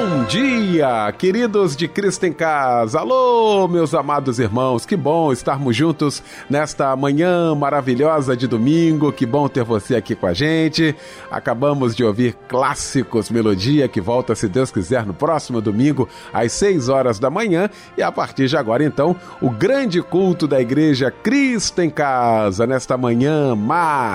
Bom dia, queridos de Cristo em Casa. Alô, meus amados irmãos. Que bom estarmos juntos nesta manhã maravilhosa de domingo. Que bom ter você aqui com a gente. Acabamos de ouvir clássicos melodia que volta, se Deus quiser, no próximo domingo às 6 horas da manhã e a partir de agora então, o grande culto da igreja Cristo em Casa nesta manhã maravilhosa.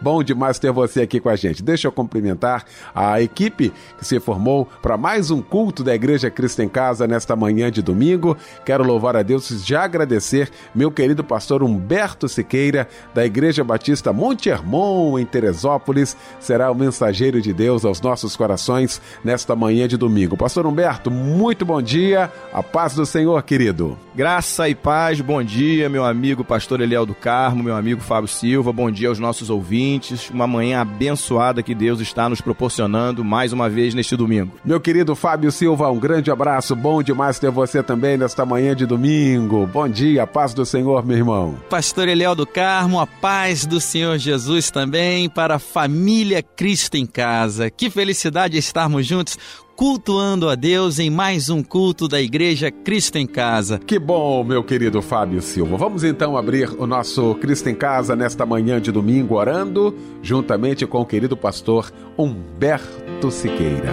Bom demais ter você aqui com a gente. Deixa eu cumprimentar a equipe que se formou para mais um culto da Igreja Cristo em Casa nesta manhã de domingo. Quero louvar a Deus e já agradecer meu querido pastor Humberto Siqueira, da Igreja Batista Monte Hermon, em Teresópolis, será o mensageiro de Deus aos nossos corações nesta manhã de domingo. Pastor Humberto, muito bom dia, a paz do Senhor, querido. Graça e paz, bom dia, meu amigo pastor Eliel do Carmo, meu amigo Fábio Silva, bom dia aos nossos ouvintes. Uma manhã abençoada que Deus está nos proporcionando mais uma vez neste domingo. Meu querido Fábio Silva, um grande abraço. Bom demais ter você também nesta manhã de domingo. Bom dia, paz do Senhor, meu irmão. Pastor Eliel do Carmo, a paz do Senhor Jesus também para a família Cristo em casa. Que felicidade estarmos juntos cultuando a Deus em mais um culto da Igreja Cristo em Casa. Que bom, meu querido Fábio Silva. Vamos então abrir o nosso Cristo em Casa nesta manhã de domingo orando, juntamente com o querido pastor Humberto Siqueira.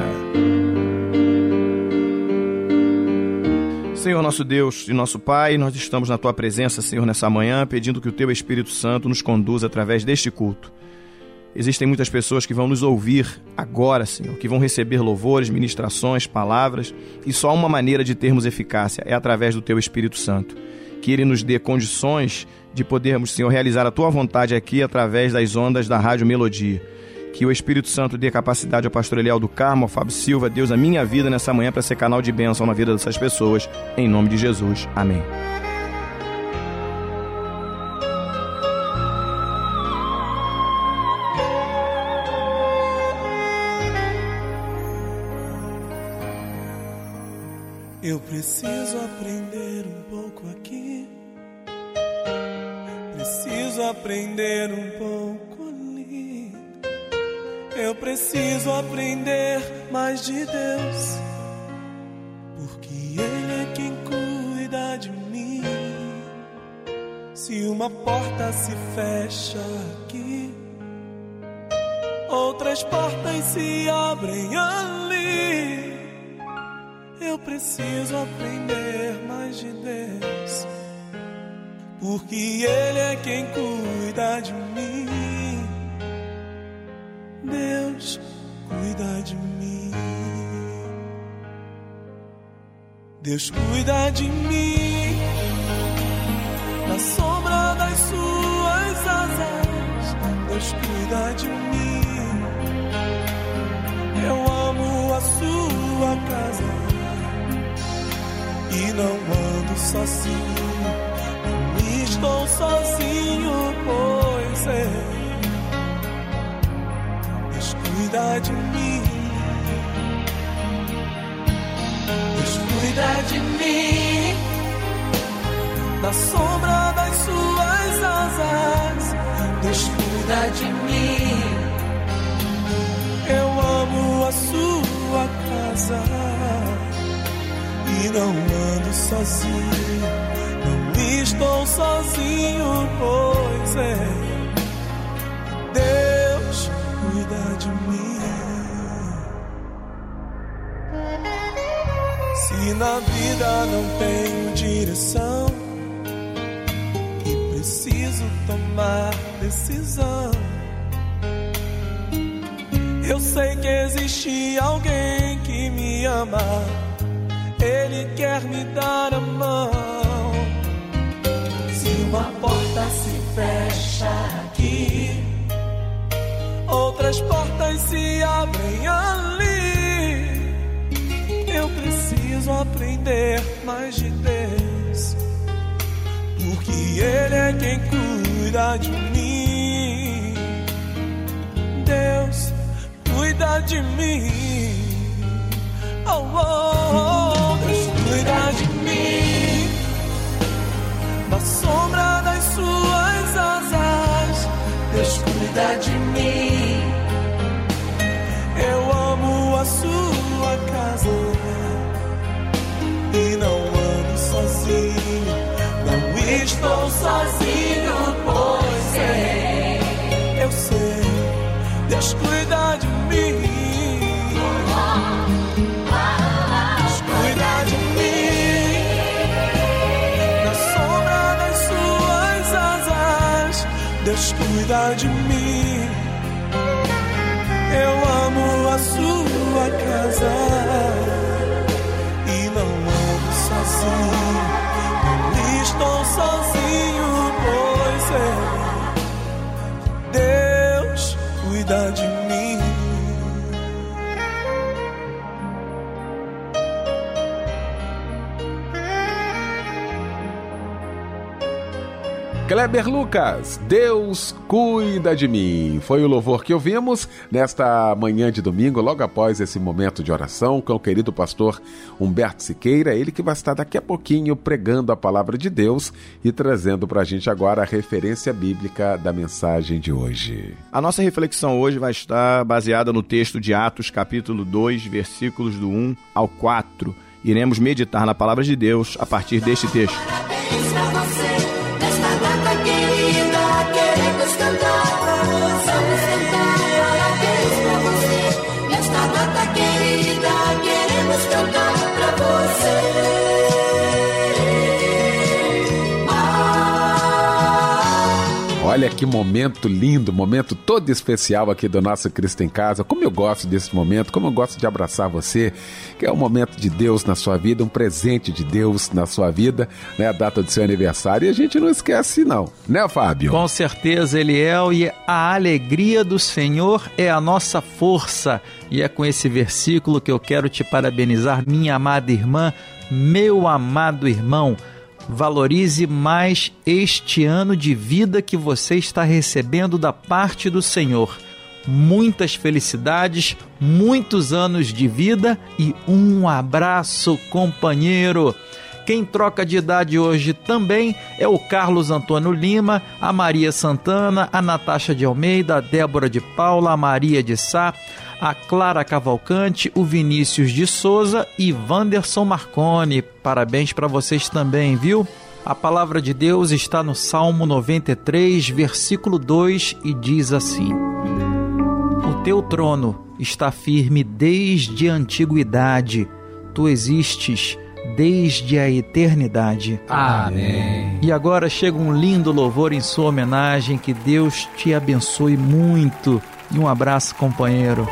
Senhor nosso Deus e nosso Pai, nós estamos na tua presença, Senhor, nessa manhã, pedindo que o teu Espírito Santo nos conduza através deste culto. Existem muitas pessoas que vão nos ouvir agora, Senhor, que vão receber louvores, ministrações, palavras, e só uma maneira de termos eficácia é através do Teu Espírito Santo. Que Ele nos dê condições de podermos, Senhor, realizar a Tua vontade aqui através das ondas da Rádio Melodia. Que o Espírito Santo dê capacidade ao pastor Eliel do Carmo, ao Fábio Silva, Deus, a minha vida nessa manhã para ser canal de bênção na vida dessas pessoas. Em nome de Jesus. Amém. Preciso aprender um pouco aqui. Preciso aprender um pouco ali. Eu preciso aprender mais de Deus. Porque Ele é quem cuida de mim. Se uma porta se fecha aqui, outras portas se abrem ali. Eu preciso aprender mais de Deus, porque Ele é quem cuida de mim. Deus cuida de mim. Deus cuida de mim na sombra das suas asas. Deus cuida de mim. E não ando sozinho. Não estou sozinho, pois é. Deus cuida de mim. Deus cuida de mim. Na sombra das suas asas, Deus cuida de mim. Eu amo a sua casa e não ando sozinho, não estou sozinho, pois é. Deus cuida de mim. Se na vida não tenho direção e preciso tomar decisão, eu sei que existe alguém que me ama ele quer me dar a mão. Se uma porta se fecha aqui, outras portas se abrem ali. Eu preciso aprender mais de Deus, porque Ele é quem cuida de mim. Deus cuida de mim. Oh, oh, oh, sozinho, Kleber Lucas, Deus cuida de mim. Foi o louvor que ouvimos nesta manhã de domingo, logo após esse momento de oração com o querido pastor Humberto Siqueira, ele que vai estar daqui a pouquinho pregando a palavra de Deus e trazendo para a gente agora a referência bíblica da mensagem de hoje. A nossa reflexão hoje vai estar baseada no texto de Atos, capítulo 2, versículos do 1 ao 4. Iremos meditar na palavra de Deus a partir deste texto. Parabéns pra você, Olha que momento lindo, momento todo especial aqui do nosso Cristo em Casa. Como eu gosto desse momento, como eu gosto de abraçar você, que é um momento de Deus na sua vida, um presente de Deus na sua vida, né? A data do seu aniversário. E a gente não esquece, não, né, Fábio? Com certeza, Eliel, e a alegria do Senhor é a nossa força. E é com esse versículo que eu quero te parabenizar, minha amada irmã, meu amado irmão. Valorize mais este ano de vida que você está recebendo da parte do Senhor. Muitas felicidades, muitos anos de vida e um abraço, companheiro. Quem troca de idade hoje também é o Carlos Antônio Lima, a Maria Santana, a Natasha de Almeida, a Débora de Paula, a Maria de Sá, a Clara Cavalcante, o Vinícius de Souza e Wanderson Marconi. Parabéns para vocês também, viu? A palavra de Deus está no Salmo 93, versículo 2 e diz assim: O teu trono está firme desde a antiguidade, tu existes desde a eternidade. Amém. E agora chega um lindo louvor em sua homenagem, que Deus te abençoe muito. E um abraço, companheiro.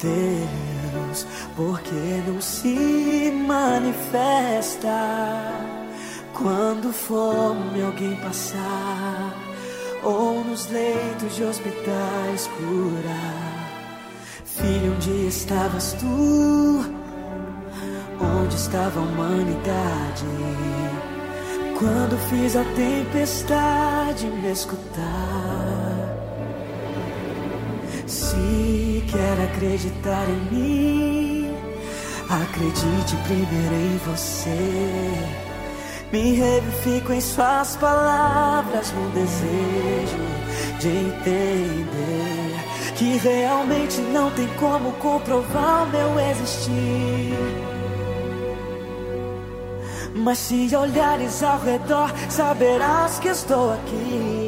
Deus, por que não se manifesta quando fome alguém passar ou nos leitos de hospitais curar? Filho, onde estavas tu? Onde estava a humanidade? Quando fiz a tempestade me escutar. Quer acreditar em mim, acredite primeiro em você. Me revifico em suas palavras no desejo de entender que realmente não tem como comprovar meu existir. Mas se olhares ao redor, saberás que estou aqui.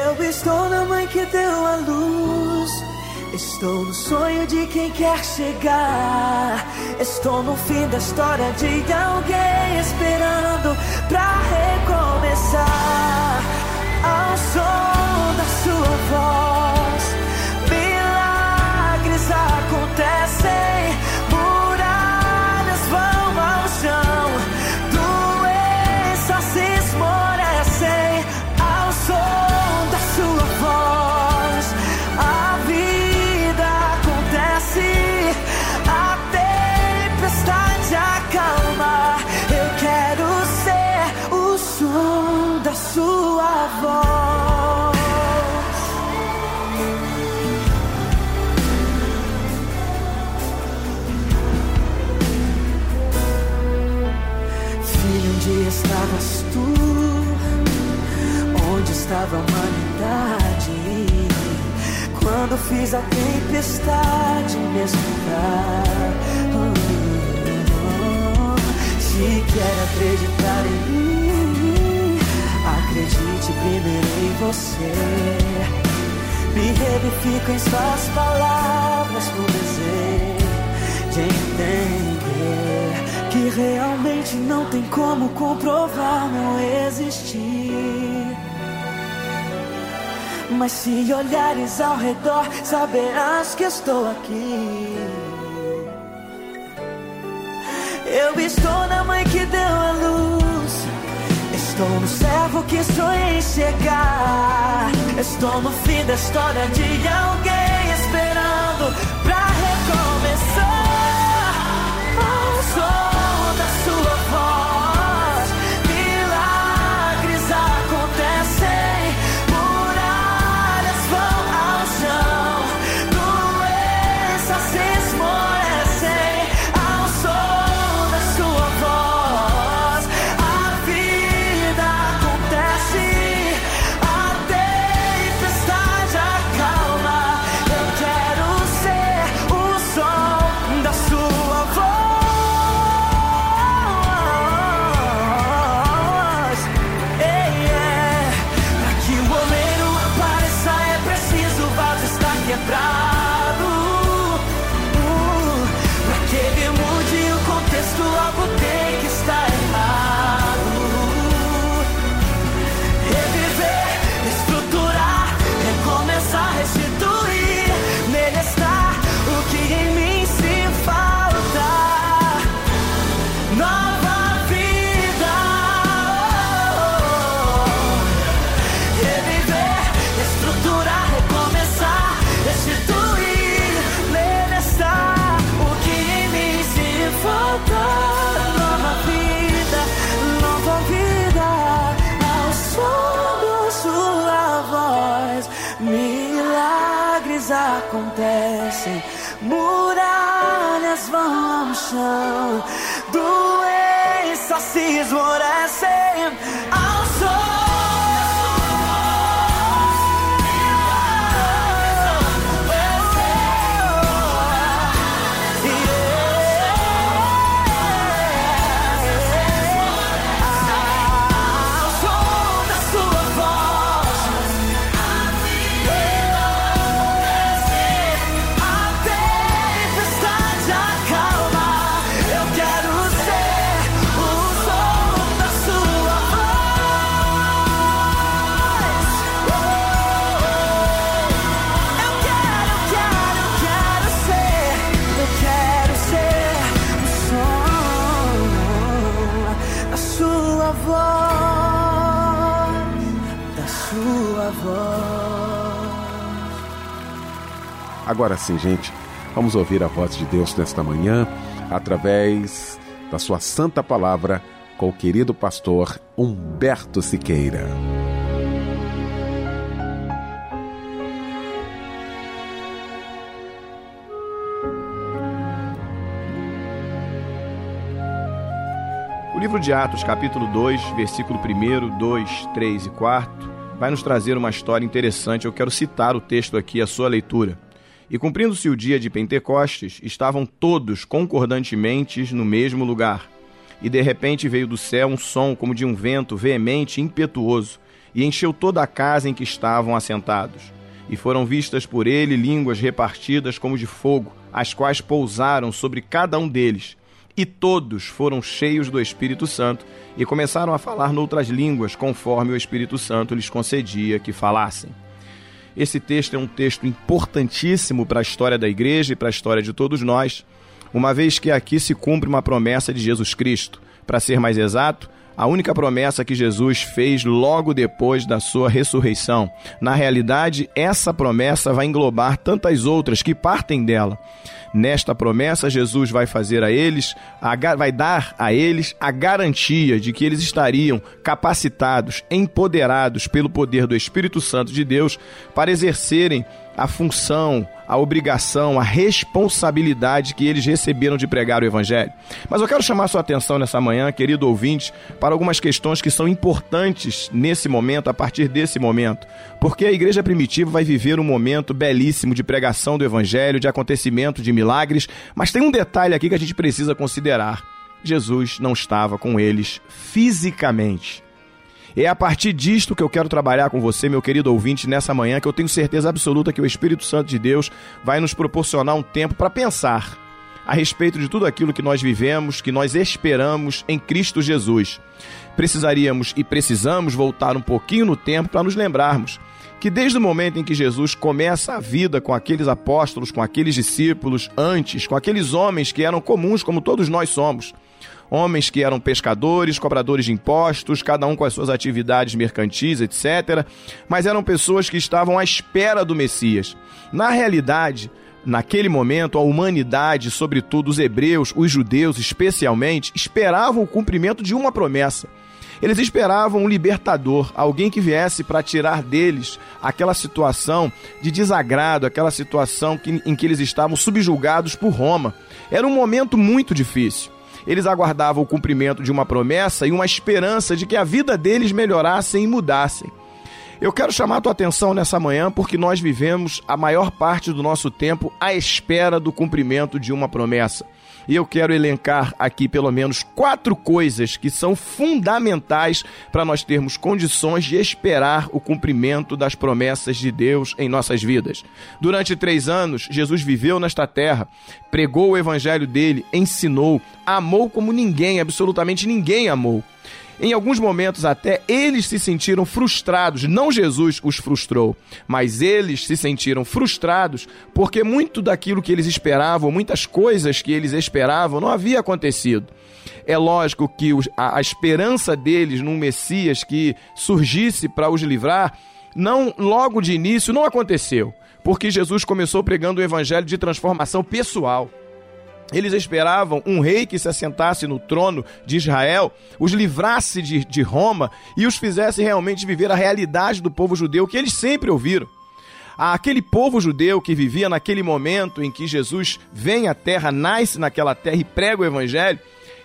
Eu estou na mãe que deu a luz. Estou no sonho de quem quer chegar. Estou no fim da história de alguém esperando pra recomeçar. Ao som da sua voz, Fiz a tempestade me escutar. Se quer acreditar em mim, acredite primeiro em você. Me revifico em suas palavras com desejo de entender que realmente não tem como comprovar não existir. Mas se olhares ao redor, saberás que estou aqui. Eu estou na mãe que deu a luz. Estou no servo que sonhei chegar. Estou no fim da história de alguém esperando pra recomeçar. Agora sim, gente, vamos ouvir a voz de Deus nesta manhã através da sua santa palavra com o querido pastor Humberto Siqueira. O livro de Atos, capítulo 2, versículo 1, 2, 3 e 4, vai nos trazer uma história interessante. Eu quero citar o texto aqui, a sua leitura. E cumprindo-se o dia de Pentecostes, estavam todos concordantemente no mesmo lugar. E de repente veio do céu um som como de um vento veemente e impetuoso, e encheu toda a casa em que estavam assentados. E foram vistas por ele línguas repartidas como de fogo, as quais pousaram sobre cada um deles. E todos foram cheios do Espírito Santo e começaram a falar noutras línguas, conforme o Espírito Santo lhes concedia que falassem. Esse texto é um texto importantíssimo para a história da igreja e para a história de todos nós, uma vez que aqui se cumpre uma promessa de Jesus Cristo. Para ser mais exato, a única promessa que Jesus fez logo depois da sua ressurreição. Na realidade, essa promessa vai englobar tantas outras que partem dela. Nesta promessa, Jesus vai fazer a eles, a, vai dar a eles a garantia de que eles estariam capacitados, empoderados pelo poder do Espírito Santo de Deus para exercerem a função, a obrigação, a responsabilidade que eles receberam de pregar o Evangelho. Mas eu quero chamar sua atenção nessa manhã, querido ouvinte, para algumas questões que são importantes nesse momento, a partir desse momento. Porque a igreja primitiva vai viver um momento belíssimo de pregação do evangelho, de acontecimento de milagres, mas tem um detalhe aqui que a gente precisa considerar. Jesus não estava com eles fisicamente. É a partir disto que eu quero trabalhar com você, meu querido ouvinte, nessa manhã, que eu tenho certeza absoluta que o Espírito Santo de Deus vai nos proporcionar um tempo para pensar a respeito de tudo aquilo que nós vivemos, que nós esperamos em Cristo Jesus. Precisaríamos e precisamos voltar um pouquinho no tempo para nos lembrarmos que desde o momento em que Jesus começa a vida com aqueles apóstolos, com aqueles discípulos, antes, com aqueles homens que eram comuns como todos nós somos, homens que eram pescadores, cobradores de impostos, cada um com as suas atividades mercantis, etc. Mas eram pessoas que estavam à espera do Messias. Na realidade, Naquele momento, a humanidade, sobretudo os hebreus, os judeus especialmente, esperavam o cumprimento de uma promessa. Eles esperavam um libertador, alguém que viesse para tirar deles aquela situação de desagrado, aquela situação que, em que eles estavam subjugados por Roma. Era um momento muito difícil. Eles aguardavam o cumprimento de uma promessa e uma esperança de que a vida deles melhorasse e mudassem. Eu quero chamar a tua atenção nessa manhã porque nós vivemos a maior parte do nosso tempo à espera do cumprimento de uma promessa. E eu quero elencar aqui pelo menos quatro coisas que são fundamentais para nós termos condições de esperar o cumprimento das promessas de Deus em nossas vidas. Durante três anos, Jesus viveu nesta terra, pregou o evangelho dele, ensinou, amou como ninguém, absolutamente ninguém amou. Em alguns momentos até eles se sentiram frustrados, não Jesus os frustrou, mas eles se sentiram frustrados porque muito daquilo que eles esperavam, muitas coisas que eles esperavam não havia acontecido. É lógico que a, esperança deles num Messias que surgisse para os livrar, não logo de início não aconteceu, porque Jesus começou pregando o evangelho de transformação pessoal. Eles esperavam um rei que se assentasse no trono de Israel, os livrasse de, de Roma e os fizesse realmente viver a realidade do povo judeu que eles sempre ouviram. Aquele povo judeu que vivia naquele momento em que Jesus vem à terra, nasce naquela terra e prega o evangelho,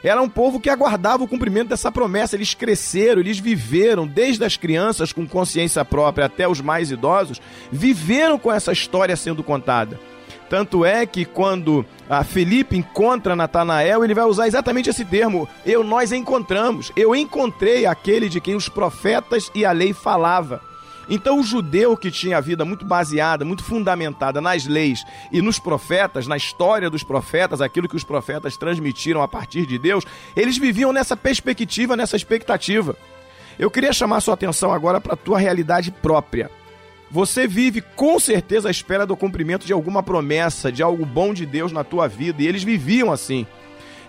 era um povo que aguardava o cumprimento dessa promessa. Eles cresceram, eles viveram, desde as crianças com consciência própria até os mais idosos, viveram com essa história sendo contada. Tanto é que quando a Felipe encontra Natanael, ele vai usar exatamente esse termo. Eu nós encontramos. Eu encontrei aquele de quem os profetas e a lei falava. Então o judeu que tinha a vida muito baseada, muito fundamentada nas leis e nos profetas, na história dos profetas, aquilo que os profetas transmitiram a partir de Deus, eles viviam nessa perspectiva, nessa expectativa. Eu queria chamar sua atenção agora para a tua realidade própria. Você vive com certeza à espera do cumprimento de alguma promessa, de algo bom de Deus na tua vida, e eles viviam assim.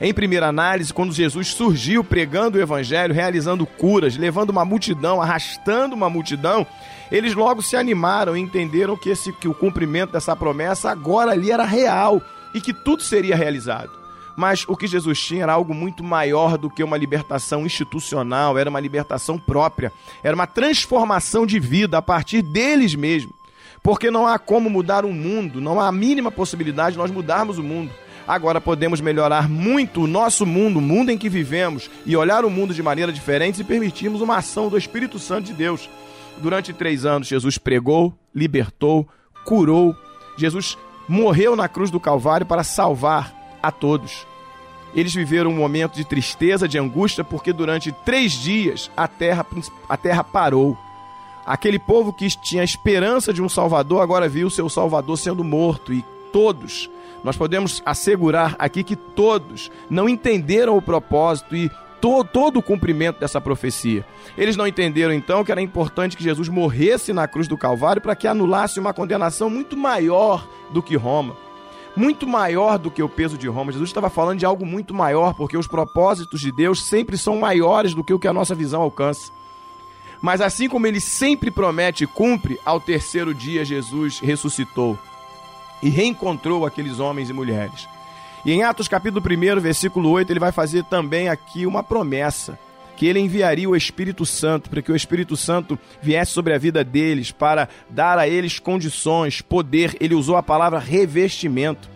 Em primeira análise, quando Jesus surgiu pregando o evangelho, realizando curas, levando uma multidão, arrastando uma multidão, eles logo se animaram e entenderam que, esse, que o cumprimento dessa promessa agora ali era real e que tudo seria realizado. Mas o que Jesus tinha era algo muito maior do que uma libertação institucional, era uma libertação própria, era uma transformação de vida a partir deles mesmos. Porque não há como mudar o mundo, não há a mínima possibilidade de nós mudarmos o mundo. Agora podemos melhorar muito o nosso mundo, o mundo em que vivemos, e olhar o mundo de maneira diferente se permitirmos uma ação do Espírito Santo de Deus. Durante três anos, Jesus pregou, libertou, curou. Jesus morreu na cruz do Calvário para salvar a todos. Eles viveram um momento de tristeza, de angústia, porque durante três dias a terra, a terra parou. Aquele povo que tinha esperança de um Salvador agora viu seu Salvador sendo morto e todos, nós podemos assegurar aqui que todos não entenderam o propósito e to, todo o cumprimento dessa profecia. Eles não entenderam então que era importante que Jesus morresse na cruz do Calvário para que anulasse uma condenação muito maior do que Roma muito maior do que o peso de Roma. Jesus estava falando de algo muito maior, porque os propósitos de Deus sempre são maiores do que o que a nossa visão alcança. Mas assim como ele sempre promete e cumpre, ao terceiro dia Jesus ressuscitou e reencontrou aqueles homens e mulheres. E em Atos capítulo 1, versículo 8, ele vai fazer também aqui uma promessa que ele enviaria o Espírito Santo, para que o Espírito Santo viesse sobre a vida deles, para dar a eles condições, poder. Ele usou a palavra revestimento.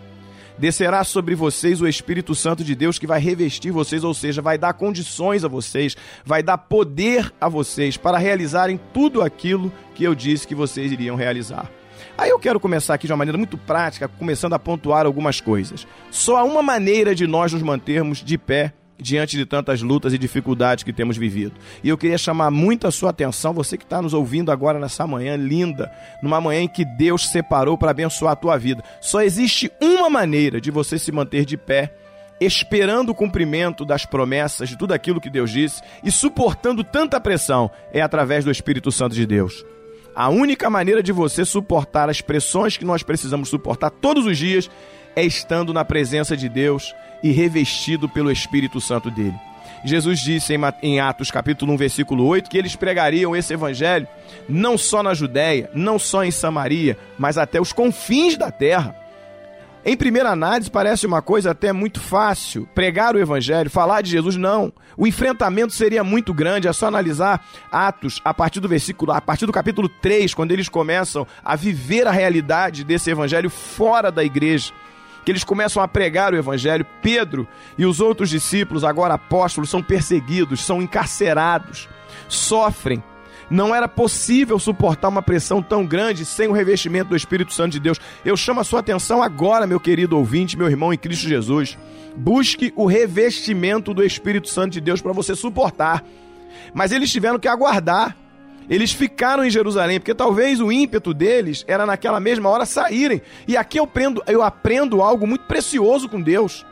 descerá sobre vocês o Espírito Santo de Deus que vai revestir vocês, ou seja, vai dar condições a vocês, vai dar poder a vocês para realizarem tudo aquilo que eu disse que vocês iriam realizar. Aí eu quero começar aqui de uma maneira muito prática, começando a pontuar algumas coisas. Só há uma maneira de nós nos mantermos de pé diante de tantas lutas e dificuldades que temos vivido. E eu queria chamar muito a sua atenção, você que está nos ouvindo agora nessa manhã linda, numa manhã em que Deus separou para abençoar a tua vida. Só existe uma maneira de você se manter de pé, esperando o cumprimento das promessas, de tudo aquilo que Deus disse e suportando tanta pressão, é através do Espírito Santo de Deus. A única maneira de você suportar as pressões que nós precisamos suportar todos os dias é estando na presença de Deus e revestido pelo Espírito Santo dele. Jesus disse em Atos capítulo 1, versículo 8, que eles pregariam esse evangelho não só na Judéia, não só em Samaria, mas até os confins da terra. Em primeira análise, parece uma coisa até muito fácil. Pregar o Evangelho, falar de Jesus, não. O enfrentamento seria muito grande. É só analisar Atos a partir do versículo, a partir do capítulo 3, quando eles começam a viver a realidade desse Evangelho fora da igreja. Que eles começam a pregar o Evangelho. Pedro e os outros discípulos, agora apóstolos, são perseguidos, são encarcerados, sofrem não era possível suportar uma pressão tão grande sem o revestimento do Espírito Santo de Deus. Eu chamo a sua atenção agora, meu querido ouvinte, meu irmão em Cristo Jesus. Busque o revestimento do Espírito Santo de Deus para você suportar. Mas eles tiveram que aguardar. Eles ficaram em Jerusalém, porque talvez o ímpeto deles era naquela mesma hora saírem. E aqui eu aprendo, eu aprendo algo muito precioso com Deus.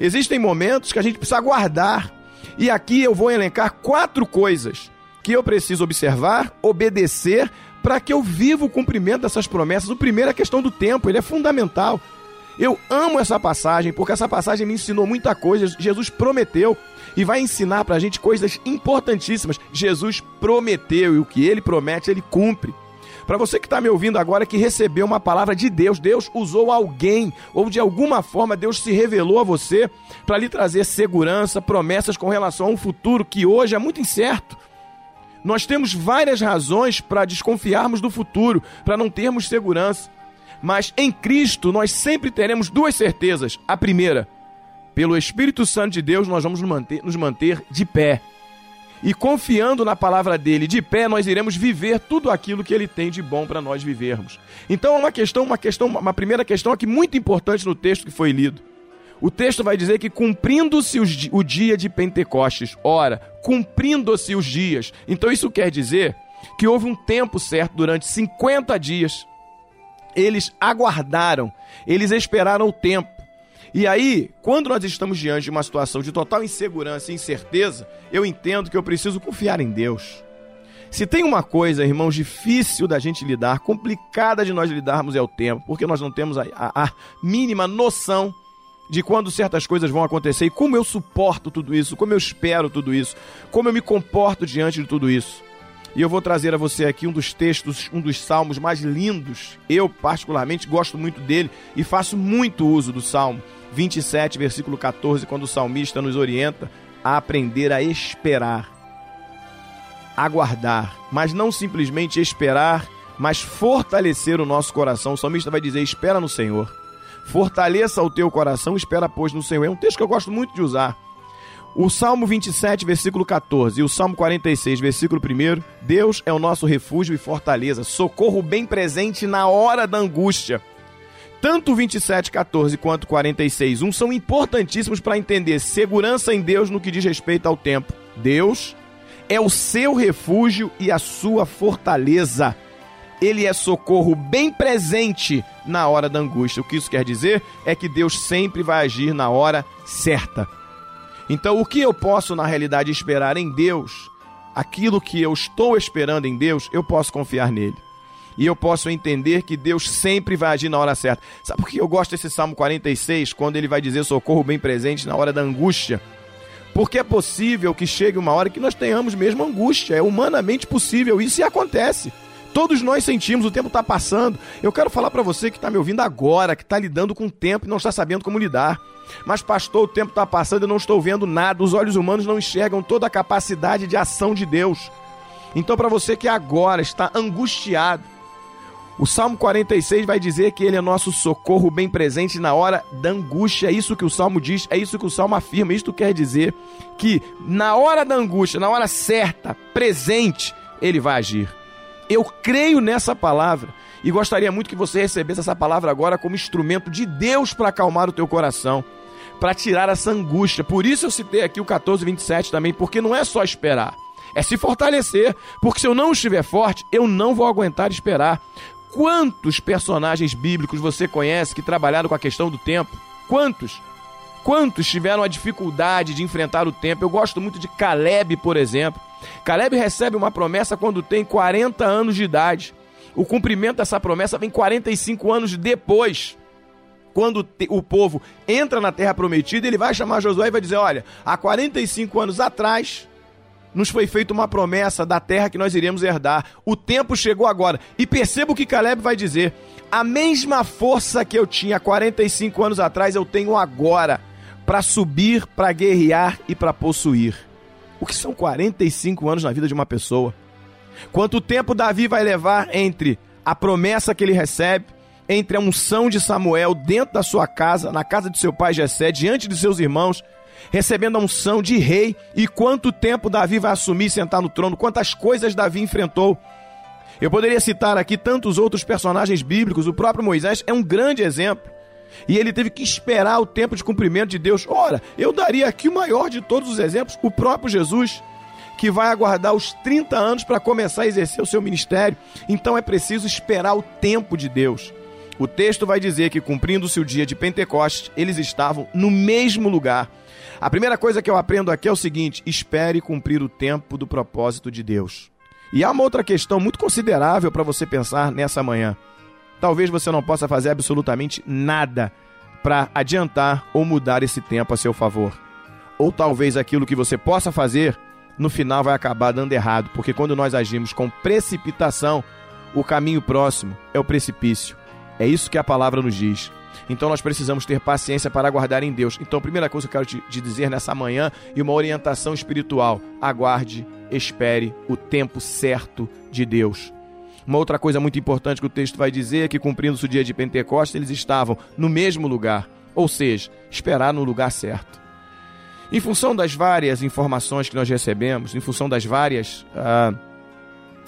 Existem momentos que a gente precisa aguardar. E aqui eu vou elencar quatro coisas que eu preciso observar, obedecer, para que eu viva o cumprimento dessas promessas. O primeiro é a questão do tempo, ele é fundamental. Eu amo essa passagem, porque essa passagem me ensinou muita coisa. Jesus prometeu e vai ensinar para a gente coisas importantíssimas. Jesus prometeu e o que ele promete, ele cumpre. Para você que está me ouvindo agora, que recebeu uma palavra de Deus, Deus usou alguém, ou de alguma forma Deus se revelou a você para lhe trazer segurança, promessas com relação a um futuro que hoje é muito incerto. Nós temos várias razões para desconfiarmos do futuro, para não termos segurança. Mas em Cristo nós sempre teremos duas certezas. A primeira, pelo Espírito Santo de Deus nós vamos nos manter, nos manter de pé. E confiando na palavra dele, de pé, nós iremos viver tudo aquilo que ele tem de bom para nós vivermos. Então é uma questão, uma questão, uma primeira questão aqui muito importante no texto que foi lido. O texto vai dizer que cumprindo-se o dia de Pentecostes, ora, cumprindo-se os dias. Então isso quer dizer que houve um tempo certo durante 50 dias. Eles aguardaram, eles esperaram o tempo. E aí, quando nós estamos diante de uma situação de total insegurança e incerteza, eu entendo que eu preciso confiar em Deus. Se tem uma coisa, irmãos, difícil da gente lidar, complicada de nós lidarmos é o tempo, porque nós não temos a, a, a mínima noção de quando certas coisas vão acontecer e como eu suporto tudo isso, como eu espero tudo isso, como eu me comporto diante de tudo isso. E eu vou trazer a você aqui um dos textos, um dos salmos mais lindos. Eu, particularmente, gosto muito dele e faço muito uso do salmo 27, versículo 14, quando o salmista nos orienta a aprender a esperar, aguardar, mas não simplesmente esperar, mas fortalecer o nosso coração. O salmista vai dizer: espera no Senhor. Fortaleça o teu coração, espera, pois, no Senhor. É um texto que eu gosto muito de usar. O Salmo 27, versículo 14, e o Salmo 46, versículo 1, Deus é o nosso refúgio e fortaleza, socorro bem presente na hora da angústia. Tanto 27, 14 quanto 46, 1 são importantíssimos para entender segurança em Deus no que diz respeito ao tempo. Deus é o seu refúgio e a sua fortaleza ele é socorro bem presente na hora da angústia. O que isso quer dizer é que Deus sempre vai agir na hora certa. Então, o que eu posso na realidade esperar em Deus, aquilo que eu estou esperando em Deus, eu posso confiar nele. E eu posso entender que Deus sempre vai agir na hora certa. Sabe por que eu gosto desse Salmo 46, quando ele vai dizer socorro bem presente na hora da angústia? Porque é possível que chegue uma hora que nós tenhamos mesmo angústia. É humanamente possível. Isso e acontece. Todos nós sentimos, o tempo está passando. Eu quero falar para você que está me ouvindo agora, que está lidando com o tempo e não está sabendo como lidar. Mas, pastor, o tempo está passando e não estou vendo nada. Os olhos humanos não enxergam toda a capacidade de ação de Deus. Então, para você que agora está angustiado, O Salmo 46 vai dizer que ele é nosso socorro bem presente na hora da angústia. É isso que o Salmo diz, é isso que o Salmo afirma. Isto quer dizer que na hora da angústia, na hora certa, presente, ele vai agir. Eu creio nessa palavra e gostaria muito que você recebesse essa palavra agora como instrumento de Deus para acalmar o teu coração, para tirar essa angústia. Por isso eu citei aqui o 14, 27 também, porque não é só esperar, é se fortalecer, porque se eu não estiver forte, eu não vou aguentar esperar. Quantos personagens bíblicos você conhece que trabalharam com a questão do tempo? Quantos? Quantos tiveram a dificuldade de enfrentar o tempo? Eu gosto muito de Caleb, por exemplo. Caleb recebe uma promessa quando tem 40 anos de idade. O cumprimento dessa promessa vem 45 anos depois. Quando o povo entra na terra prometida, ele vai chamar Josué e vai dizer: Olha, há 45 anos atrás, nos foi feita uma promessa da terra que nós iremos herdar. O tempo chegou agora. E perceba o que Caleb vai dizer: a mesma força que eu tinha 45 anos atrás, eu tenho agora para subir, para guerrear e para possuir. O que são 45 anos na vida de uma pessoa? Quanto tempo Davi vai levar entre a promessa que ele recebe, entre a unção de Samuel dentro da sua casa, na casa de seu pai Jessé, diante de seus irmãos, recebendo a unção de rei, e quanto tempo Davi vai assumir sentar no trono, quantas coisas Davi enfrentou. Eu poderia citar aqui tantos outros personagens bíblicos, o próprio Moisés é um grande exemplo. E ele teve que esperar o tempo de cumprimento de Deus. Ora, eu daria aqui o maior de todos os exemplos, o próprio Jesus, que vai aguardar os 30 anos para começar a exercer o seu ministério. Então é preciso esperar o tempo de Deus. O texto vai dizer que, cumprindo-se o dia de Pentecostes, eles estavam no mesmo lugar a primeira coisa que eu aprendo aqui é o seguinte: espere cumprir o tempo do propósito de Deus. E há uma outra questão muito considerável para você pensar nessa manhã. Talvez você não possa fazer absolutamente nada para adiantar ou mudar esse tempo a seu favor. Ou talvez aquilo que você possa fazer no final vai acabar dando errado, porque quando nós agimos com precipitação, o caminho próximo é o precipício. É isso que a palavra nos diz. Então nós precisamos ter paciência para aguardar em Deus. Então, a primeira coisa que eu quero te, dizer nessa manhã e uma orientação espiritual: aguarde, espere o tempo certo de Deus. Uma outra coisa muito importante que o texto vai dizer é que, cumprindo-se o dia de Pentecostes, eles estavam no mesmo lugar, ou seja, esperar no lugar certo. Em função das várias informações que nós recebemos, em função das várias. Uh,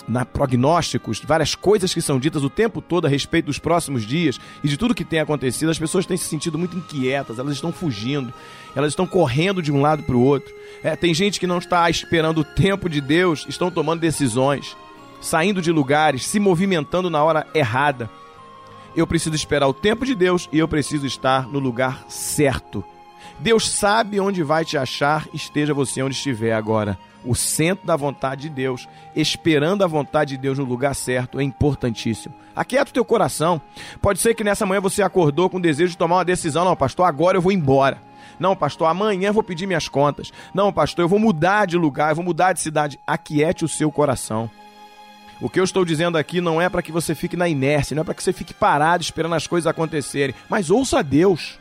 na prognósticos, várias coisas que são ditas o tempo todo a respeito dos próximos dias e de tudo que tem acontecido, as pessoas têm se sentido muito inquietas, elas estão fugindo, elas estão correndo de um lado para o outro. É, tem gente que não está esperando o tempo de Deus, estão tomando decisões, saindo de lugares, se movimentando na hora errada. Eu preciso esperar o tempo de Deus e eu preciso estar no lugar certo. Deus sabe onde vai te achar, esteja você onde estiver agora o centro da vontade de Deus, esperando a vontade de Deus no lugar certo, é importantíssimo. Aquieta o teu coração. Pode ser que nessa manhã você acordou com o desejo de tomar uma decisão. Não, pastor, agora eu vou embora. Não, pastor, amanhã eu vou pedir minhas contas. Não, pastor, eu vou mudar de lugar, eu vou mudar de cidade. Aquiete o seu coração. O que eu estou dizendo aqui não é para que você fique na inércia, não é para que você fique parado esperando as coisas acontecerem, mas ouça a Deus.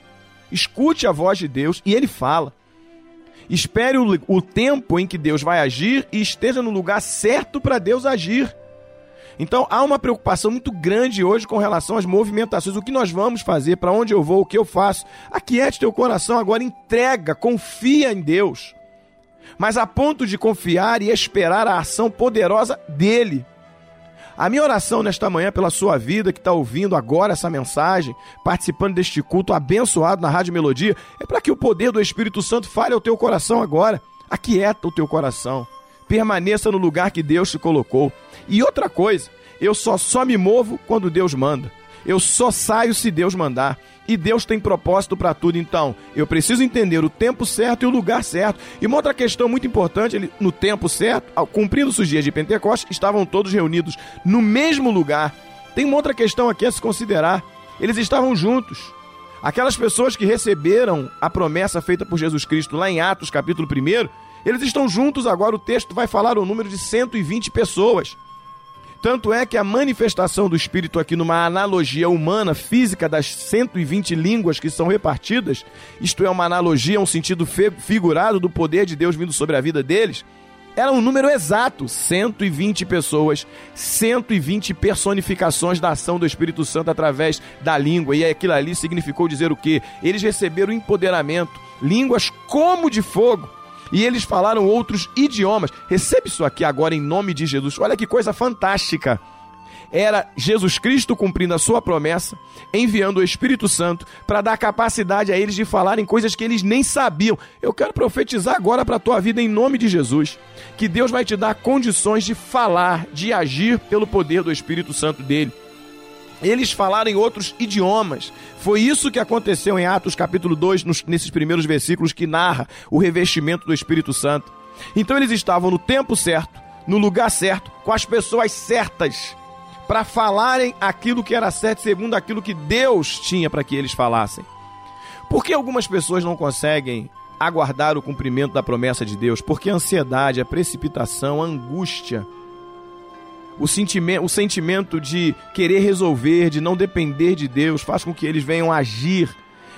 Escute a voz de Deus e ele fala. Espere o, o tempo em que Deus vai agir e esteja no lugar certo para Deus agir. Então há uma preocupação muito grande hoje com relação às movimentações. O que nós vamos fazer? Para onde eu vou? O que eu faço? Aquiete teu coração agora, entrega, confia em Deus. Mas a ponto de confiar e esperar a ação poderosa dele. A minha oração nesta manhã pela sua vida que está ouvindo agora essa mensagem, participando deste culto abençoado na Rádio Melodia, é para que o poder do Espírito Santo fale ao teu coração agora. Aquieta o teu coração. Permaneça no lugar que Deus te colocou. E outra coisa, eu só só me movo quando Deus manda. Eu só saio se Deus mandar. E Deus tem propósito para tudo, então eu preciso entender o tempo certo e o lugar certo. E uma outra questão muito importante, ele, no tempo certo, cumprindo os dias de Pentecostes, estavam todos reunidos no mesmo lugar. Tem uma outra questão aqui a se considerar. Eles estavam juntos. Aquelas pessoas que receberam a promessa feita por Jesus Cristo lá em Atos, capítulo 1, eles estão juntos agora. O texto vai falar o número de 120 pessoas. Tanto é que a manifestação do Espírito aqui numa analogia humana, física das 120 línguas que são repartidas, isto é uma analogia, um sentido figurado do poder de Deus vindo sobre a vida deles, Era um número exato, 120 pessoas, 120 personificações da ação do Espírito Santo através da língua. E aquilo ali significou dizer o quê? Eles receberam empoderamento, línguas como de fogo. E eles falaram outros idiomas. Recebe isso aqui agora em nome de Jesus. Olha que coisa fantástica era Jesus Cristo cumprindo a sua promessa, enviando o Espírito Santo para dar capacidade a eles de falarem coisas que eles nem sabiam. Eu quero profetizar agora para a tua vida em nome de Jesus, que Deus vai te dar condições de falar, de agir pelo poder do Espírito Santo dele. Eles falaram em outros idiomas. Foi isso que aconteceu em Atos capítulo 2, nos, nesses primeiros versículos que narra o revestimento do Espírito Santo. Então eles estavam no tempo certo, no lugar certo, com as pessoas certas para falarem aquilo que era certo segundo aquilo que Deus tinha para que eles falassem. Por que algumas pessoas não conseguem aguardar o cumprimento da promessa de Deus? Porque a ansiedade, a precipitação, a angústia, o sentimento, o sentimento de querer resolver, de não depender de Deus, faz com que eles venham agir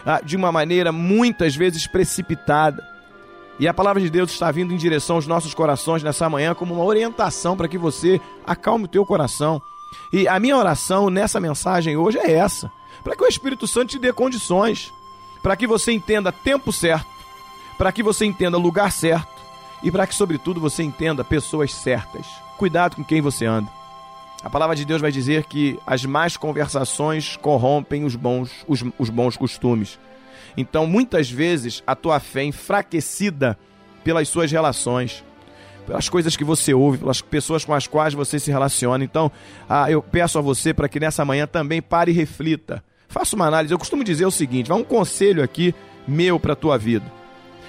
ah, de uma maneira muitas vezes precipitada. E a palavra de Deus está vindo em direção aos nossos corações nessa manhã como uma orientação para que você acalme o teu coração e a minha oração nessa mensagem hoje é essa: para que o Espírito Santo te dê condições, para que você entenda tempo certo, para que você entenda lugar certo e para que, sobretudo, você entenda pessoas certas. Cuidado com quem você anda. A palavra de Deus vai dizer que as más conversações corrompem os bons, os, os bons costumes. Então, muitas vezes, a tua fé é enfraquecida pelas suas relações pelas coisas que você ouve, pelas pessoas com as quais você se relaciona. Então, ah, eu peço a você para que nessa manhã também pare e reflita. Faça uma análise. Eu costumo dizer o seguinte: vai um conselho aqui meu para a tua vida.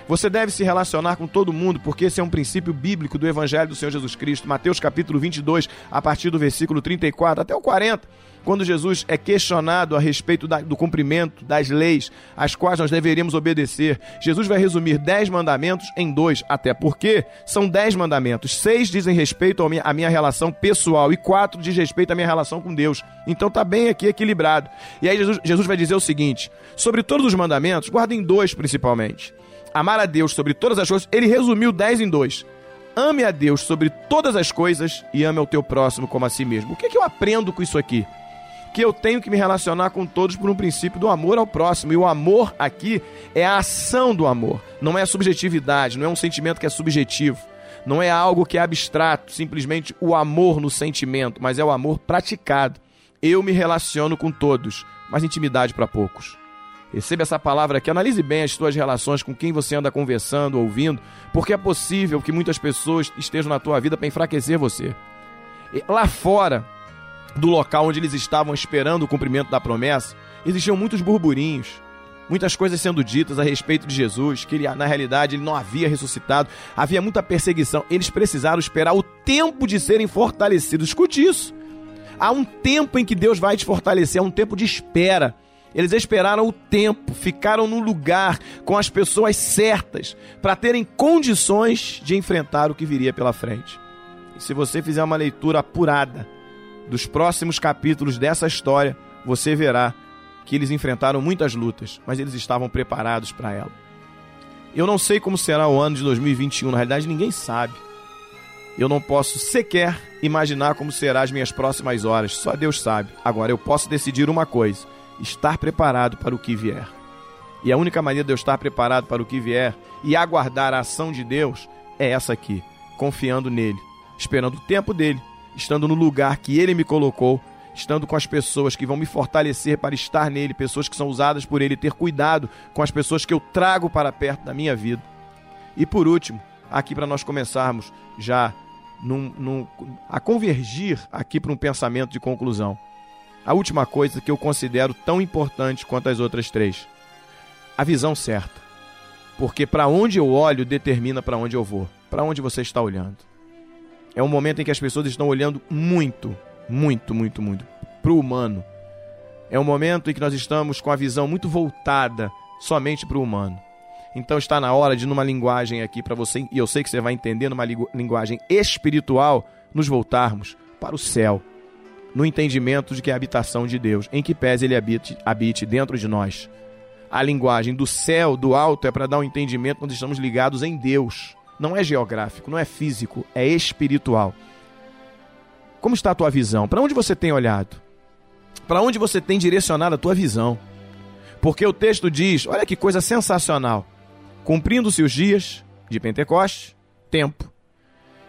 Você deve se relacionar com todo mundo, porque esse é um princípio bíblico do Evangelho do Senhor Jesus Cristo. Mateus capítulo 22, a partir do versículo 34 até o 40 quando Jesus é questionado a respeito da, do cumprimento das leis às quais nós deveríamos obedecer, Jesus vai resumir dez mandamentos em dois, até porque são dez mandamentos. Seis dizem respeito à minha, à minha relação pessoal e quatro diz respeito à minha relação com Deus. Então tá bem aqui equilibrado. E aí Jesus, Jesus vai dizer o seguinte: sobre todos os mandamentos, guardem dois principalmente. Amar a Deus sobre todas as coisas, ele resumiu dez em dois ame a Deus sobre todas as coisas e ame ao teu próximo como a si mesmo. O que, é que eu aprendo com isso aqui? que eu tenho que me relacionar com todos por um princípio do amor ao próximo. E o amor aqui é a ação do amor, não é a subjetividade, não é um sentimento que é subjetivo. Não é algo que é abstrato, simplesmente o amor no sentimento, mas é o amor praticado. Eu me relaciono com todos, mas intimidade para poucos. Receba essa palavra aqui, analise bem as suas relações com quem você anda conversando, ouvindo, porque é possível que muitas pessoas estejam na tua vida para enfraquecer você. Lá fora, do local onde eles estavam esperando o cumprimento da promessa, existiam muitos burburinhos, muitas coisas sendo ditas a respeito de Jesus, que ele, na realidade ele não havia ressuscitado, havia muita perseguição. Eles precisaram esperar o tempo de serem fortalecidos. Escute isso. Há um tempo em que Deus vai te fortalecer, há um tempo de espera. Eles esperaram o tempo, ficaram no lugar com as pessoas certas para terem condições de enfrentar o que viria pela frente. E se você fizer uma leitura apurada, dos próximos capítulos dessa história, você verá que eles enfrentaram muitas lutas, mas eles estavam preparados para ela. Eu não sei como será o ano de 2021, na realidade ninguém sabe. Eu não posso sequer imaginar como serão as minhas próximas horas, só Deus sabe. Agora eu posso decidir uma coisa: estar preparado para o que vier. E a única maneira de eu estar preparado para o que vier e aguardar a ação de Deus é essa aqui, confiando nele, esperando o tempo dele estando no lugar que Ele me colocou, estando com as pessoas que vão me fortalecer para estar nele, pessoas que são usadas por Ele, ter cuidado com as pessoas que eu trago para perto da minha vida. E por último, aqui para nós começarmos já num, num, a convergir aqui para um pensamento de conclusão. A última coisa que eu considero tão importante quanto as outras três: a visão certa. Porque para onde eu olho determina para onde eu vou. Para onde você está olhando? É um momento em que as pessoas estão olhando muito, muito, muito, muito para o humano. É um momento em que nós estamos com a visão muito voltada somente para o humano. Então está na hora de, numa linguagem aqui para você, e eu sei que você vai entender, numa linguagem espiritual, nos voltarmos para o céu, no entendimento de que é a habitação de Deus, em que pese ele habite, habite dentro de nós. A linguagem do céu, do alto, é para dar um entendimento, nós estamos ligados em Deus não é geográfico, não é físico, é espiritual. Como está a tua visão? Para onde você tem olhado? Para onde você tem direcionado a tua visão? Porque o texto diz: olha que coisa sensacional. Cumprindo-se os dias de Pentecoste, tempo.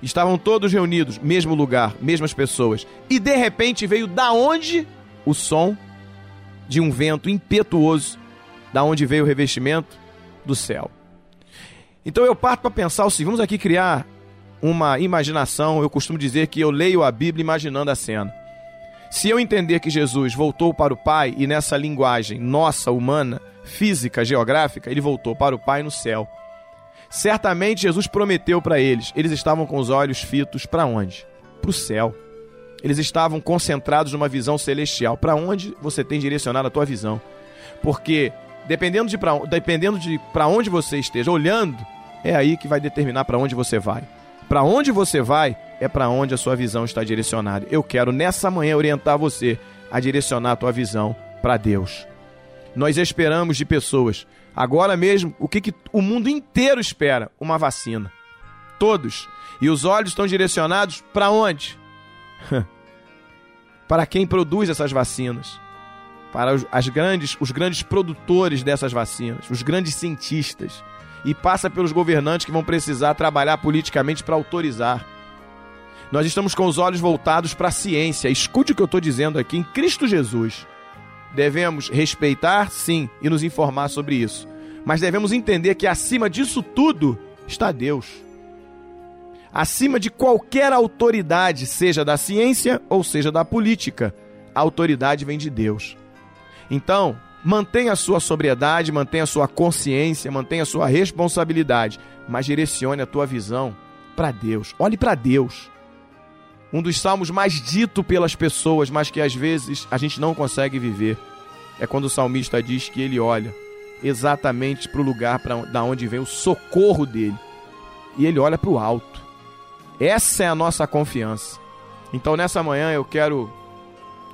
Estavam todos reunidos, mesmo lugar, mesmas pessoas. E de repente veio da onde o som de um vento impetuoso, da onde veio o revestimento do céu. Então eu parto para pensar o vamos aqui criar uma imaginação. Eu costumo dizer que eu leio a Bíblia imaginando a cena. Se eu entender que Jesus voltou para o Pai e nessa linguagem nossa, humana, física, geográfica, ele voltou para o Pai no céu. Certamente Jesus prometeu para eles. Eles estavam com os olhos fitos para onde? Para o céu. Eles estavam concentrados numa visão celestial. Para onde você tem direcionado a tua visão? Porque dependendo de para dependendo de para onde você esteja olhando, é aí que vai determinar para onde você vai. Para onde você vai é para onde a sua visão está direcionada. Eu quero nessa manhã orientar você a direcionar a tua visão para Deus. Nós esperamos de pessoas. Agora mesmo, o que, que o mundo inteiro espera? Uma vacina. Todos. E os olhos estão direcionados para onde? para quem produz essas vacinas. Para as grandes, os grandes produtores dessas vacinas, os grandes cientistas. E passa pelos governantes que vão precisar trabalhar politicamente para autorizar. Nós estamos com os olhos voltados para a ciência. Escute o que eu estou dizendo aqui em Cristo Jesus. Devemos respeitar, sim, e nos informar sobre isso. Mas devemos entender que acima disso tudo está Deus. Acima de qualquer autoridade, seja da ciência ou seja da política, a autoridade vem de Deus. Então, mantenha a sua sobriedade, mantenha a sua consciência, mantenha a sua responsabilidade, mas direcione a tua visão para Deus. Olhe para Deus. Um dos salmos mais dito pelas pessoas, mas que às vezes a gente não consegue viver, é quando o salmista diz que ele olha exatamente para o lugar para da onde vem o socorro dele. E ele olha para o alto. Essa é a nossa confiança. Então nessa manhã eu quero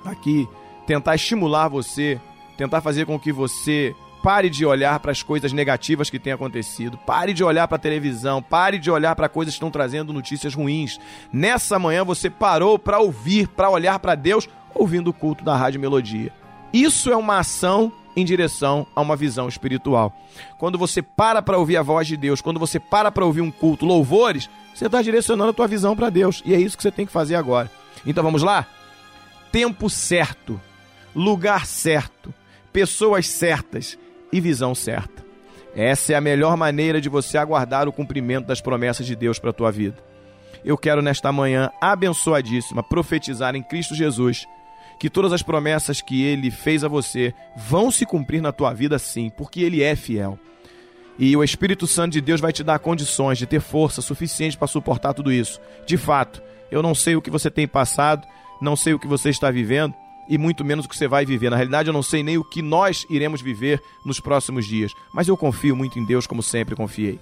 aqui tentar estimular você, tentar fazer com que você pare de olhar para as coisas negativas que têm acontecido, pare de olhar para a televisão, pare de olhar para coisas que estão trazendo notícias ruins. Nessa manhã você parou para ouvir, para olhar para Deus, ouvindo o culto da Rádio Melodia. Isso é uma ação em direção a uma visão espiritual. Quando você para para ouvir a voz de Deus, quando você para para ouvir um culto, louvores, você está direcionando a tua visão para Deus. E é isso que você tem que fazer agora. Então vamos lá? Tempo certo, lugar certo, pessoas certas e visão certa. Essa é a melhor maneira de você aguardar o cumprimento das promessas de Deus para a tua vida. Eu quero nesta manhã abençoadíssima profetizar em Cristo Jesus que todas as promessas que ele fez a você vão se cumprir na tua vida sim, porque ele é fiel. E o Espírito Santo de Deus vai te dar condições de ter força suficiente para suportar tudo isso. De fato, eu não sei o que você tem passado, não sei o que você está vivendo e muito menos o que você vai viver. Na realidade, eu não sei nem o que nós iremos viver nos próximos dias, mas eu confio muito em Deus como sempre confiei.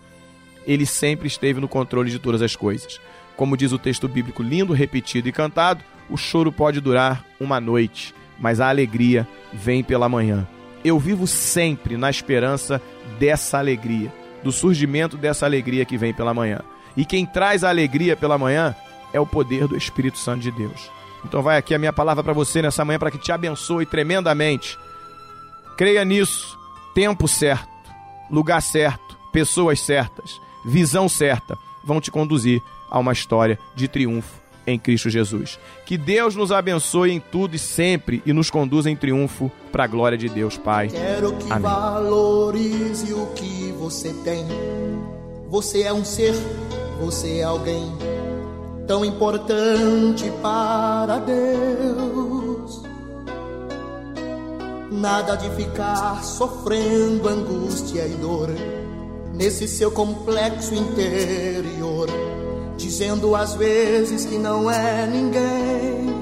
Ele sempre esteve no controle de todas as coisas. Como diz o texto bíblico lindo, repetido e cantado, o choro pode durar uma noite, mas a alegria vem pela manhã. Eu vivo sempre na esperança dessa alegria, do surgimento dessa alegria que vem pela manhã. E quem traz a alegria pela manhã é o poder do Espírito Santo de Deus. Então vai aqui a minha palavra para você nessa manhã para que te abençoe tremendamente. Creia nisso. Tempo certo, lugar certo, pessoas certas, visão certa vão te conduzir a uma história de triunfo em Cristo Jesus. Que Deus nos abençoe em tudo e sempre e nos conduza em triunfo para a glória de Deus, Pai. Quero que Amém. valorize o que você tem. Você é um ser, você é alguém tão importante para Deus. Nada de ficar sofrendo angústia e dor nesse seu complexo interior, dizendo às vezes que não é ninguém.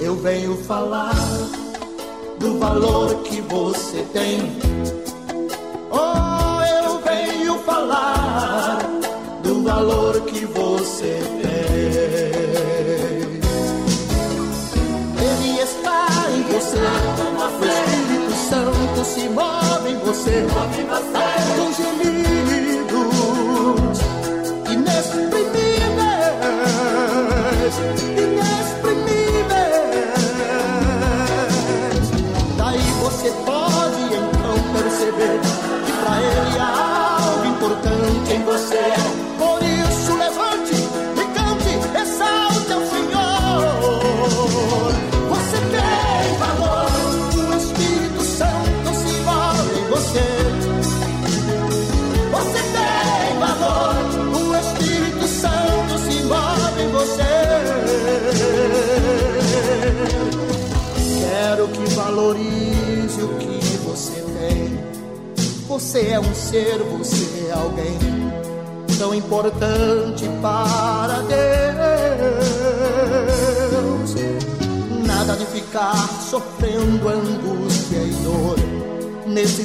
Eu venho falar do valor que você tem. Oh, eu venho falar valor que você tem. Ele está em você, o Espírito Santo se move em você, até com gemido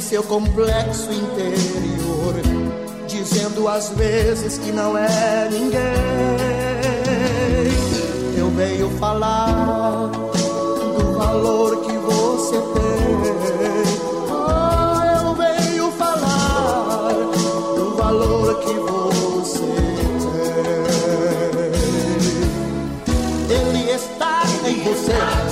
seu complexo interior, dizendo às vezes que não é ninguém. Eu venho falar do valor que você tem. Oh, eu venho falar do valor que você tem. Ele está em você.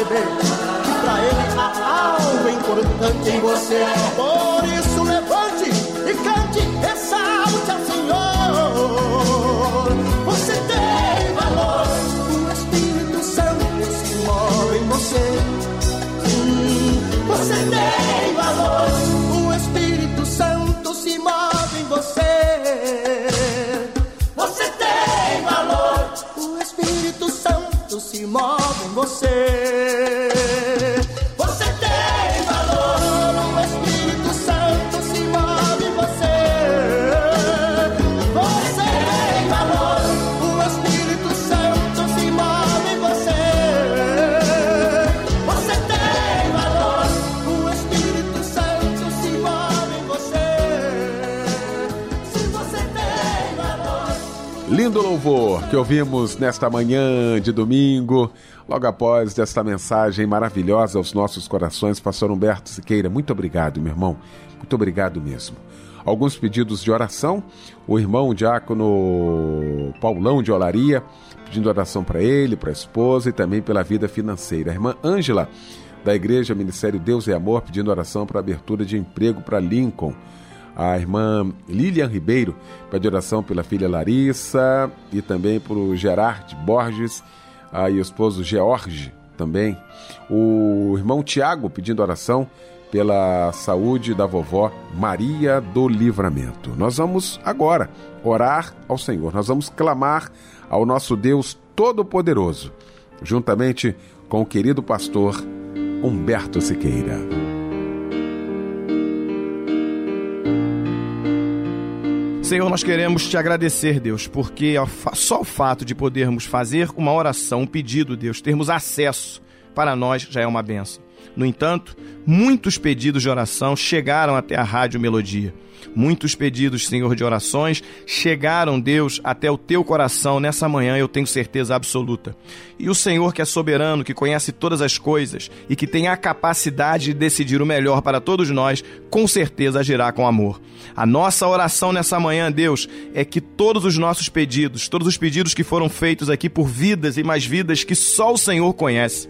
Que pra ele há algo importante em você. Por isso levante e cante, exalte ao Senhor. Você tem valor, o Espírito Santo se move em você. Você tem valor, o Espírito Santo se move em você. Você tem valor, o Espírito Santo se move em. Você Lindo louvor que ouvimos nesta manhã de domingo, logo após esta mensagem maravilhosa aos nossos corações, Pastor Humberto Siqueira. Muito obrigado, meu irmão. Muito obrigado mesmo. Alguns pedidos de oração. O irmão diácono Paulão de Olaria, pedindo oração para ele, para a esposa e também pela vida financeira. A irmã Ângela, da Igreja Ministério Deus e Amor, pedindo oração para abertura de emprego para Lincoln a irmã Lilian Ribeiro pede oração pela filha Larissa e também para o Gerard Borges ah, e o esposo George também. O irmão Tiago pedindo oração pela saúde da vovó Maria do Livramento. Nós vamos agora orar ao Senhor, nós vamos clamar ao nosso Deus Todo-Poderoso, juntamente com o querido pastor Humberto Siqueira. Senhor, nós queremos te agradecer, Deus, porque só o fato de podermos fazer uma oração, um pedido, Deus, termos acesso para nós já é uma benção. No entanto, muitos pedidos de oração chegaram até a Rádio Melodia. Muitos pedidos, Senhor, de orações chegaram, Deus, até o teu coração nessa manhã, eu tenho certeza absoluta. E o Senhor, que é soberano, que conhece todas as coisas e que tem a capacidade de decidir o melhor para todos nós, com certeza agirá com amor. A nossa oração nessa manhã, Deus, é que todos os nossos pedidos, todos os pedidos que foram feitos aqui por vidas e mais vidas que só o Senhor conhece,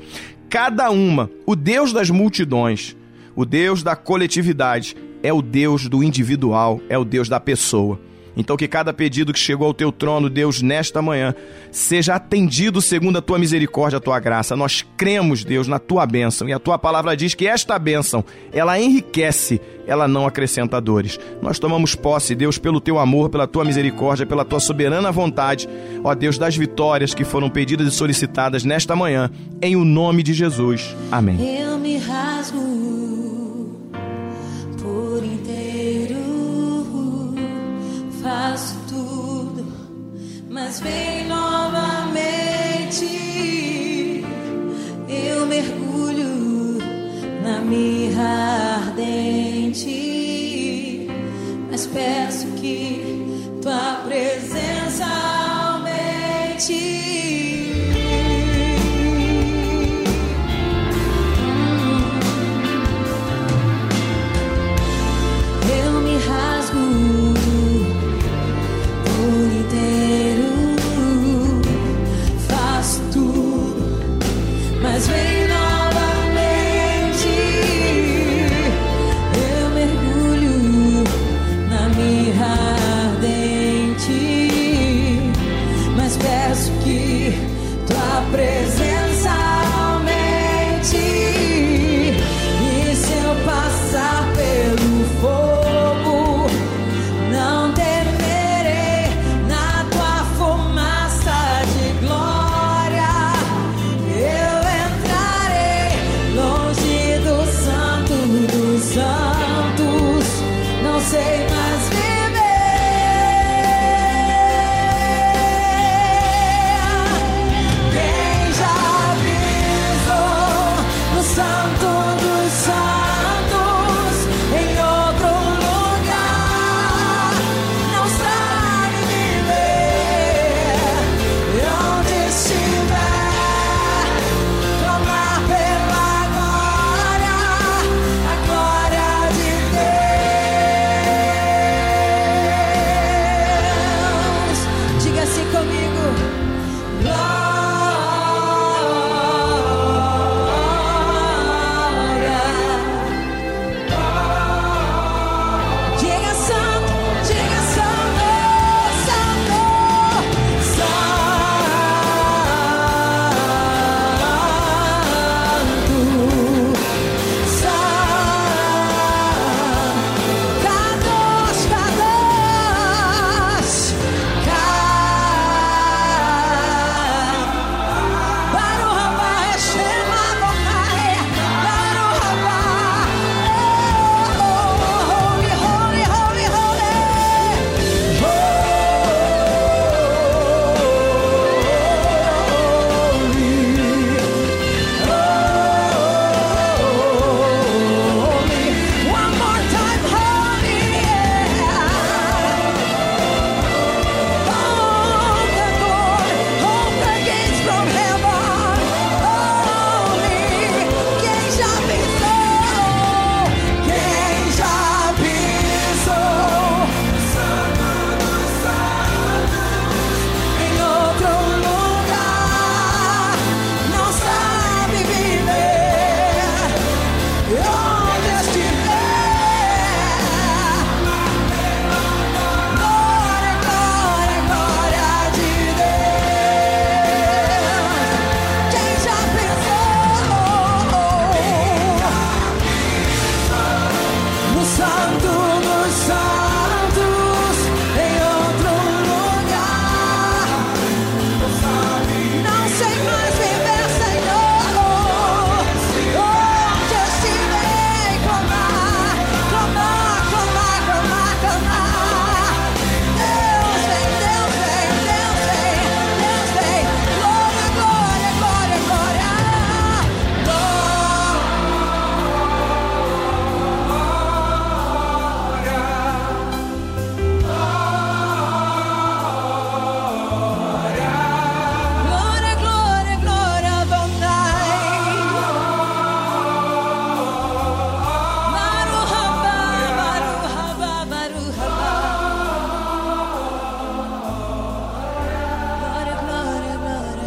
cada uma, o Deus das multidões, o Deus da coletividade, é o Deus do individual, é o Deus da pessoa. Então que cada pedido que chegou ao teu trono, Deus, nesta manhã, seja atendido segundo a tua misericórdia, a tua graça. Nós cremos, Deus, na tua bênção. E a tua palavra diz que esta bênção, ela enriquece, ela não acrescenta dores. Nós tomamos posse, Deus, pelo teu amor, pela tua misericórdia, pela tua soberana vontade, ó Deus, das vitórias que foram pedidas e solicitadas nesta manhã, em o nome de Jesus. Amém. Eu me rasgo faço tudo, mas vem novamente. Eu mergulho na mirra ardente, mas peço que tua presença aumente.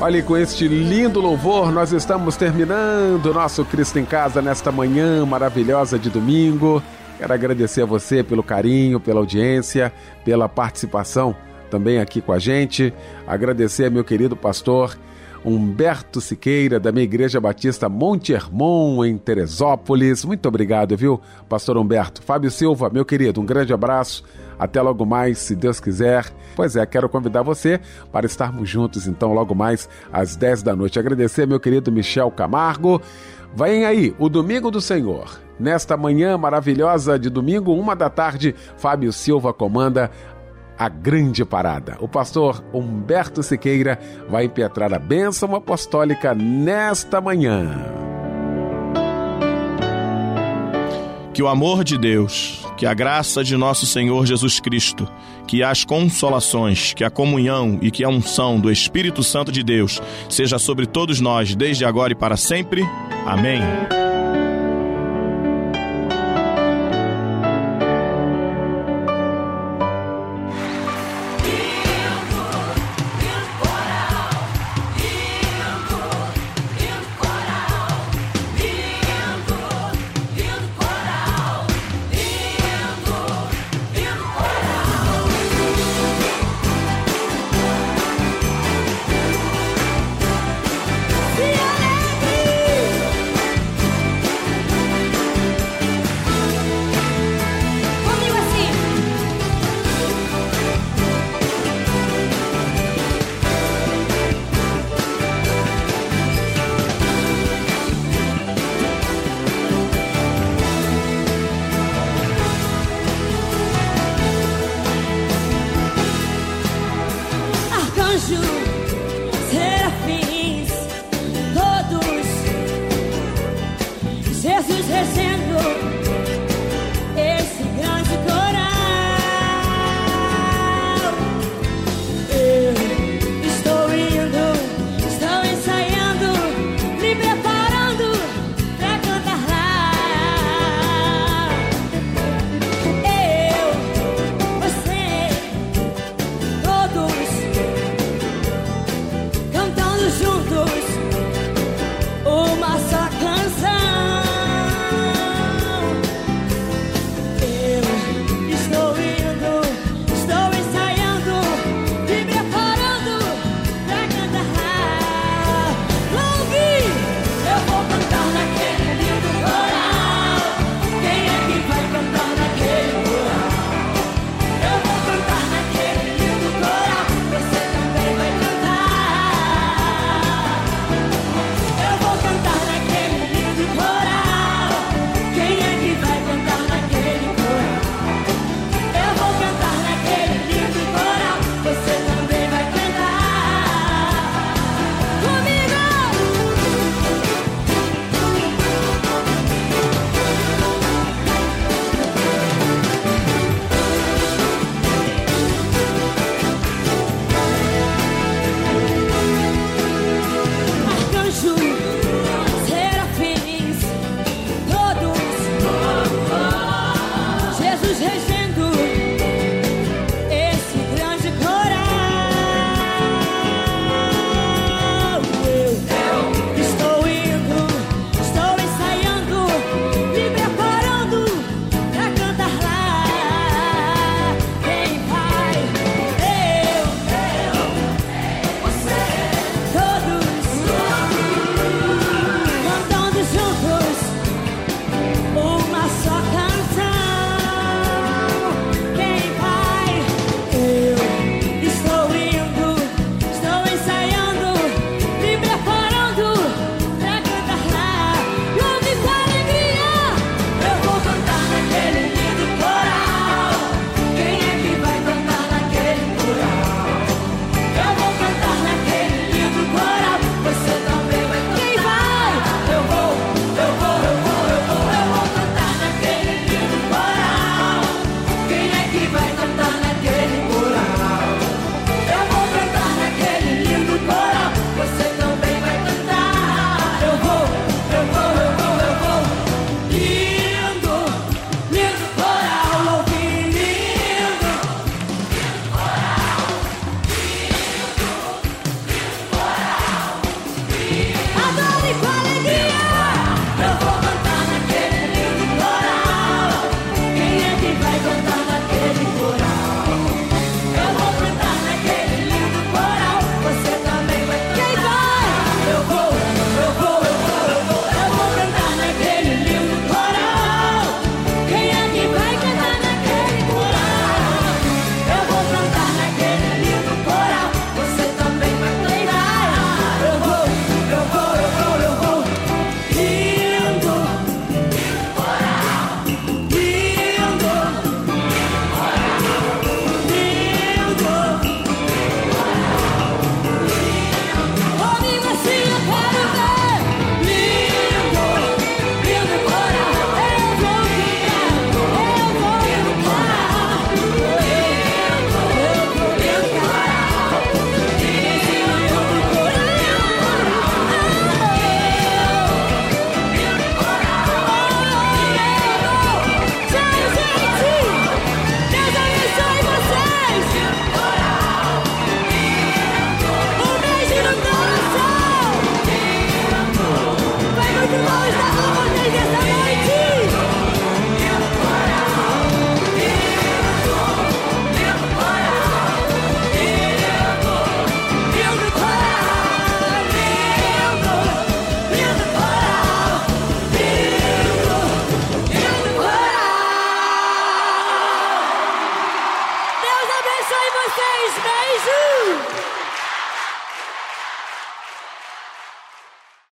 Olha, com este lindo louvor, nós estamos terminando o nosso Cristo em Casa nesta manhã maravilhosa de domingo. Quero agradecer a você pelo carinho, pela audiência, pela participação também aqui com a gente. Agradecer meu querido pastor Humberto Siqueira, da minha Igreja Batista Monte Hermon, em Teresópolis. Muito obrigado, viu, pastor Humberto? Fábio Silva, meu querido, um grande abraço. Até logo mais, se Deus quiser. Pois é, quero convidar você para estarmos juntos, então, logo mais às 10 da noite. Agradecer meu querido Michel Camargo. Vem aí, o Domingo do Senhor. Nesta manhã maravilhosa de domingo, uma da tarde, Fábio Silva comanda a grande parada. O pastor Humberto Siqueira vai impetrar a bênção apostólica nesta manhã. Que o amor de Deus, que a graça de nosso Senhor Jesus Cristo, que as consolações, que a comunhão e que a unção do Espírito Santo de Deus seja sobre todos nós, desde agora e para sempre. Amém.